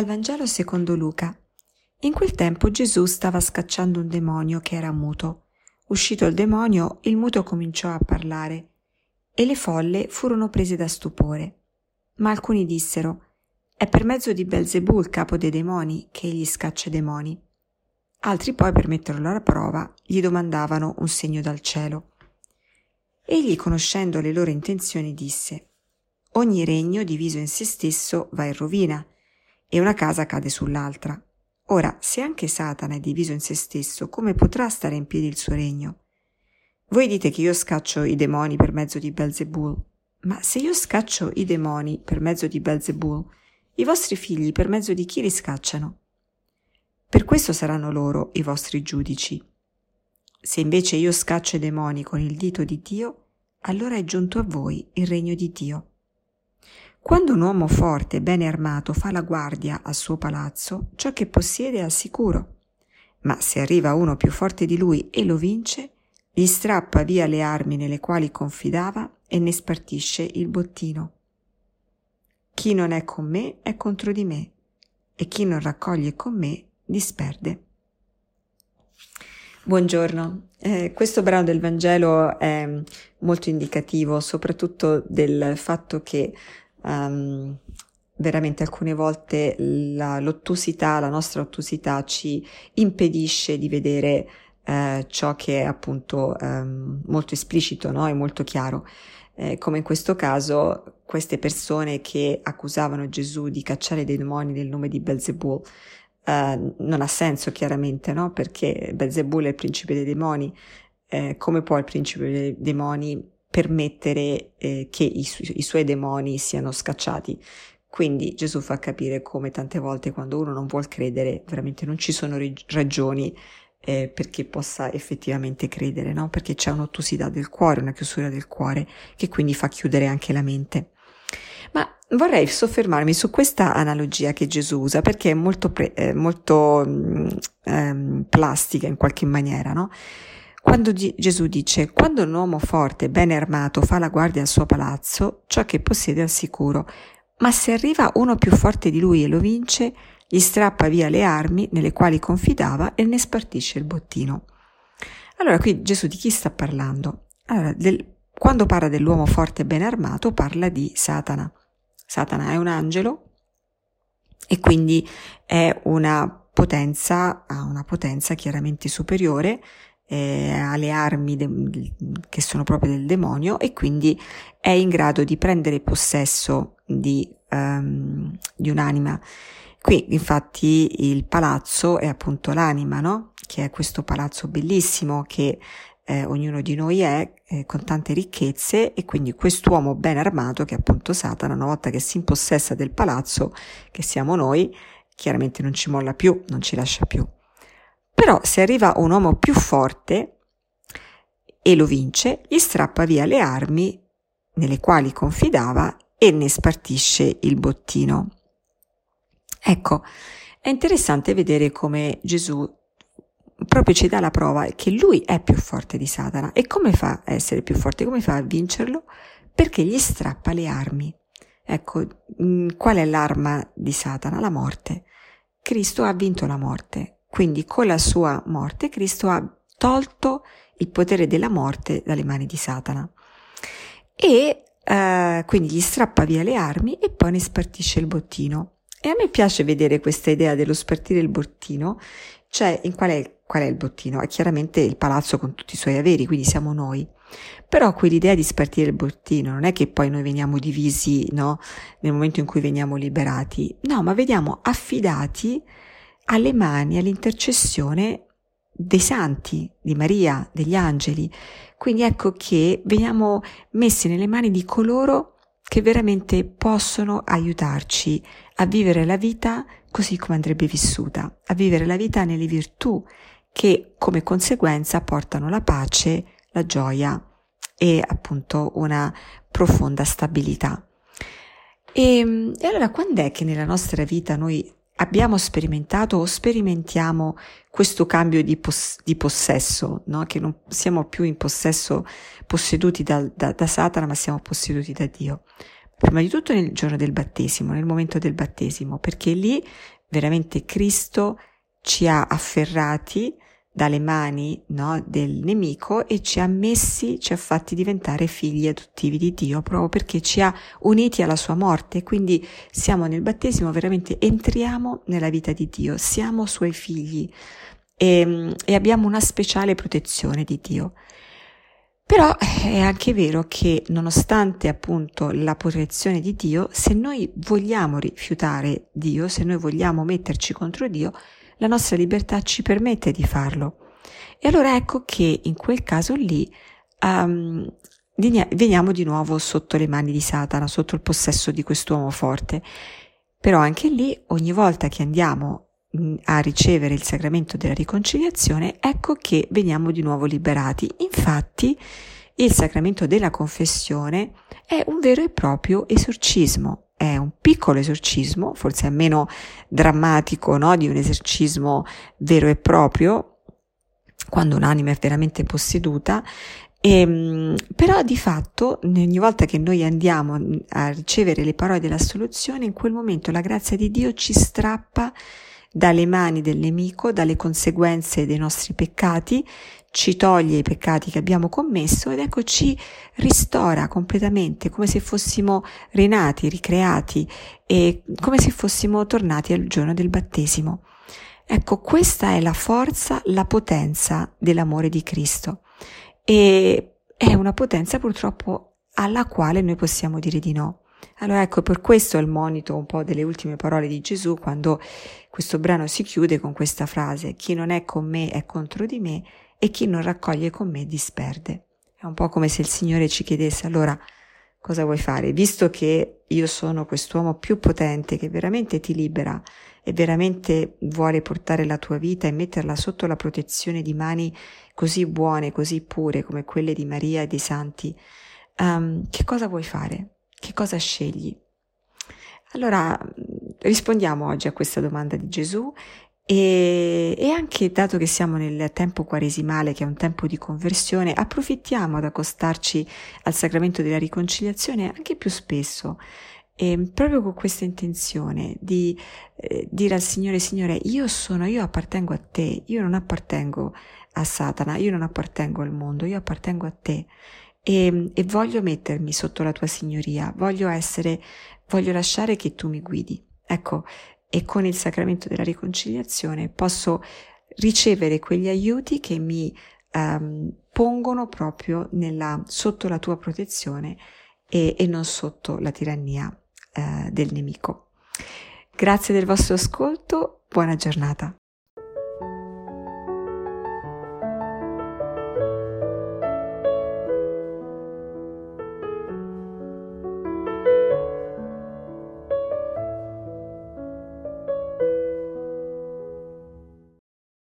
Dal Vangelo secondo Luca. In quel tempo Gesù stava scacciando un demonio che era muto. Uscito il demonio, il muto cominciò a parlare e le folle furono prese da stupore. Ma alcuni dissero: È per mezzo di Belzebù, il capo dei demoni, che egli scaccia i demoni. Altri poi, per metterlo alla prova, gli domandavano un segno dal cielo. Egli, conoscendo le loro intenzioni, disse: Ogni regno diviso in se stesso va in rovina e una casa cade sull'altra. Ora, se anche Satana è diviso in se stesso, come potrà stare in piedi il suo regno? Voi dite che io scaccio i demoni per mezzo di Belzebul, ma se io scaccio i demoni per mezzo di Belzebul, i vostri figli per mezzo di chi li scacciano? Per questo saranno loro i vostri giudici. Se invece io scaccio i demoni con il dito di Dio, allora è giunto a voi il regno di Dio. Quando un uomo forte e bene armato fa la guardia al suo palazzo, ciò che possiede è al sicuro. Ma se arriva uno più forte di lui e lo vince, gli strappa via le armi nelle quali confidava e ne spartisce il bottino. Chi non è con me è contro di me, e chi non raccoglie con me disperde. Buongiorno, eh, questo brano del Vangelo è molto indicativo soprattutto del fatto che um, veramente alcune volte la, l'ottusità, la nostra ottusità ci impedisce di vedere eh, ciò che è appunto um, molto esplicito no? e molto chiaro. Eh, come in questo caso queste persone che accusavano Gesù di cacciare dei demoni nel nome di Belzebul, eh, non ha senso chiaramente, no? Perché Belzebul è il principe dei demoni, eh, come può il principe dei demoni permettere eh, che i, su- i suoi demoni siano scacciati. Quindi Gesù fa capire come tante volte quando uno non vuol credere, veramente non ci sono rig- ragioni eh, perché possa effettivamente credere, no? Perché c'è un'ottusità del cuore, una chiusura del cuore che quindi fa chiudere anche la mente. Ma vorrei soffermarmi su questa analogia che Gesù usa perché è molto, pre- eh, molto mm, ehm, plastica in qualche maniera, no? Quando di- Gesù dice, quando un uomo forte, bene armato, fa la guardia al suo palazzo, ciò che possiede è al sicuro, ma se arriva uno più forte di lui e lo vince, gli strappa via le armi nelle quali confidava e ne spartisce il bottino. Allora qui Gesù di chi sta parlando? Allora, del, quando parla dell'uomo forte e ben armato parla di Satana. Satana è un angelo e quindi è una potenza, ha una potenza chiaramente superiore eh, alle armi de- che sono proprio del demonio e quindi è in grado di prendere possesso di, um, di un'anima. Qui infatti il palazzo è appunto l'anima, no? Che è questo palazzo bellissimo che eh, ognuno di noi è, eh, con tante ricchezze e quindi quest'uomo ben armato, che è appunto Satana, una volta che si impossessa del palazzo, che siamo noi, chiaramente non ci molla più, non ci lascia più. Però se arriva un uomo più forte e lo vince, gli strappa via le armi nelle quali confidava e ne spartisce il bottino. Ecco, è interessante vedere come Gesù proprio ci dà la prova che lui è più forte di Satana. E come fa a essere più forte? Come fa a vincerlo? Perché gli strappa le armi. Ecco, mm, qual è l'arma di Satana? La morte. Cristo ha vinto la morte. Quindi con la sua morte Cristo ha tolto il potere della morte dalle mani di Satana. E eh, quindi gli strappa via le armi e poi ne spartisce il bottino. E a me piace vedere questa idea dello spartire il bottino, cioè in qual è, qual è il bottino? È chiaramente il palazzo con tutti i suoi averi, quindi siamo noi. Però quell'idea di spartire il bottino non è che poi noi veniamo divisi, no? Nel momento in cui veniamo liberati. No, ma veniamo affidati alle mani, all'intercessione dei santi, di Maria, degli angeli. Quindi ecco che veniamo messi nelle mani di coloro che veramente possono aiutarci a vivere la vita così come andrebbe vissuta, a vivere la vita nelle virtù che come conseguenza portano la pace, la gioia e appunto una profonda stabilità. E, e allora quando è che nella nostra vita noi abbiamo sperimentato o sperimentiamo questo cambio di, pos- di possesso, no? che non siamo più in possesso posseduti da, da, da, Satana, ma siamo posseduti da Dio. prima di tutto nel giorno del battesimo, nel momento del battesimo, perché lì veramente Cristo ci ha afferrati dalle mani no, del nemico e ci ha messi, ci ha fatti diventare figli adottivi di Dio proprio perché ci ha uniti alla sua morte. Quindi siamo nel battesimo, veramente entriamo nella vita di Dio, siamo suoi figli e, e abbiamo una speciale protezione di Dio. Però è anche vero che nonostante appunto la protezione di Dio, se noi vogliamo rifiutare Dio, se noi vogliamo metterci contro Dio, la nostra libertà ci permette di farlo. E allora ecco che in quel caso lì um, veniamo di nuovo sotto le mani di Satana, sotto il possesso di quest'uomo forte. Però anche lì, ogni volta che andiamo a ricevere il sacramento della riconciliazione, ecco che veniamo di nuovo liberati. Infatti, il sacramento della confessione è un vero e proprio esorcismo, è un piccolo esorcismo, forse è meno drammatico no, di un esorcismo vero e proprio, quando un'anima è veramente posseduta, e, ehm, però di fatto ogni volta che noi andiamo a ricevere le parole dell'assoluzione, in quel momento la grazia di Dio ci strappa dalle mani del nemico, dalle conseguenze dei nostri peccati, ci toglie i peccati che abbiamo commesso ed ecco ci ristora completamente come se fossimo rinati, ricreati e come se fossimo tornati al giorno del battesimo. Ecco, questa è la forza, la potenza dell'amore di Cristo e è una potenza purtroppo alla quale noi possiamo dire di no. Allora ecco, per questo è il monito un po' delle ultime parole di Gesù quando questo brano si chiude con questa frase, chi non è con me è contro di me e chi non raccoglie con me disperde. È un po' come se il Signore ci chiedesse allora cosa vuoi fare, visto che io sono quest'uomo più potente che veramente ti libera e veramente vuole portare la tua vita e metterla sotto la protezione di mani così buone, così pure come quelle di Maria e dei santi, um, che cosa vuoi fare? Che cosa scegli? Allora rispondiamo oggi a questa domanda di Gesù e, e, anche dato che siamo nel tempo quaresimale, che è un tempo di conversione, approfittiamo ad accostarci al sacramento della riconciliazione anche più spesso. E proprio con questa intenzione di eh, dire al Signore, Signore, io sono, io appartengo a te, io non appartengo a Satana, io non appartengo al mondo, io appartengo a te e, e voglio mettermi sotto la tua signoria, voglio essere, voglio lasciare che tu mi guidi. Ecco, e con il sacramento della riconciliazione posso ricevere quegli aiuti che mi um, pongono proprio nella, sotto la tua protezione e, e non sotto la tirannia uh, del nemico. Grazie del vostro ascolto, buona giornata.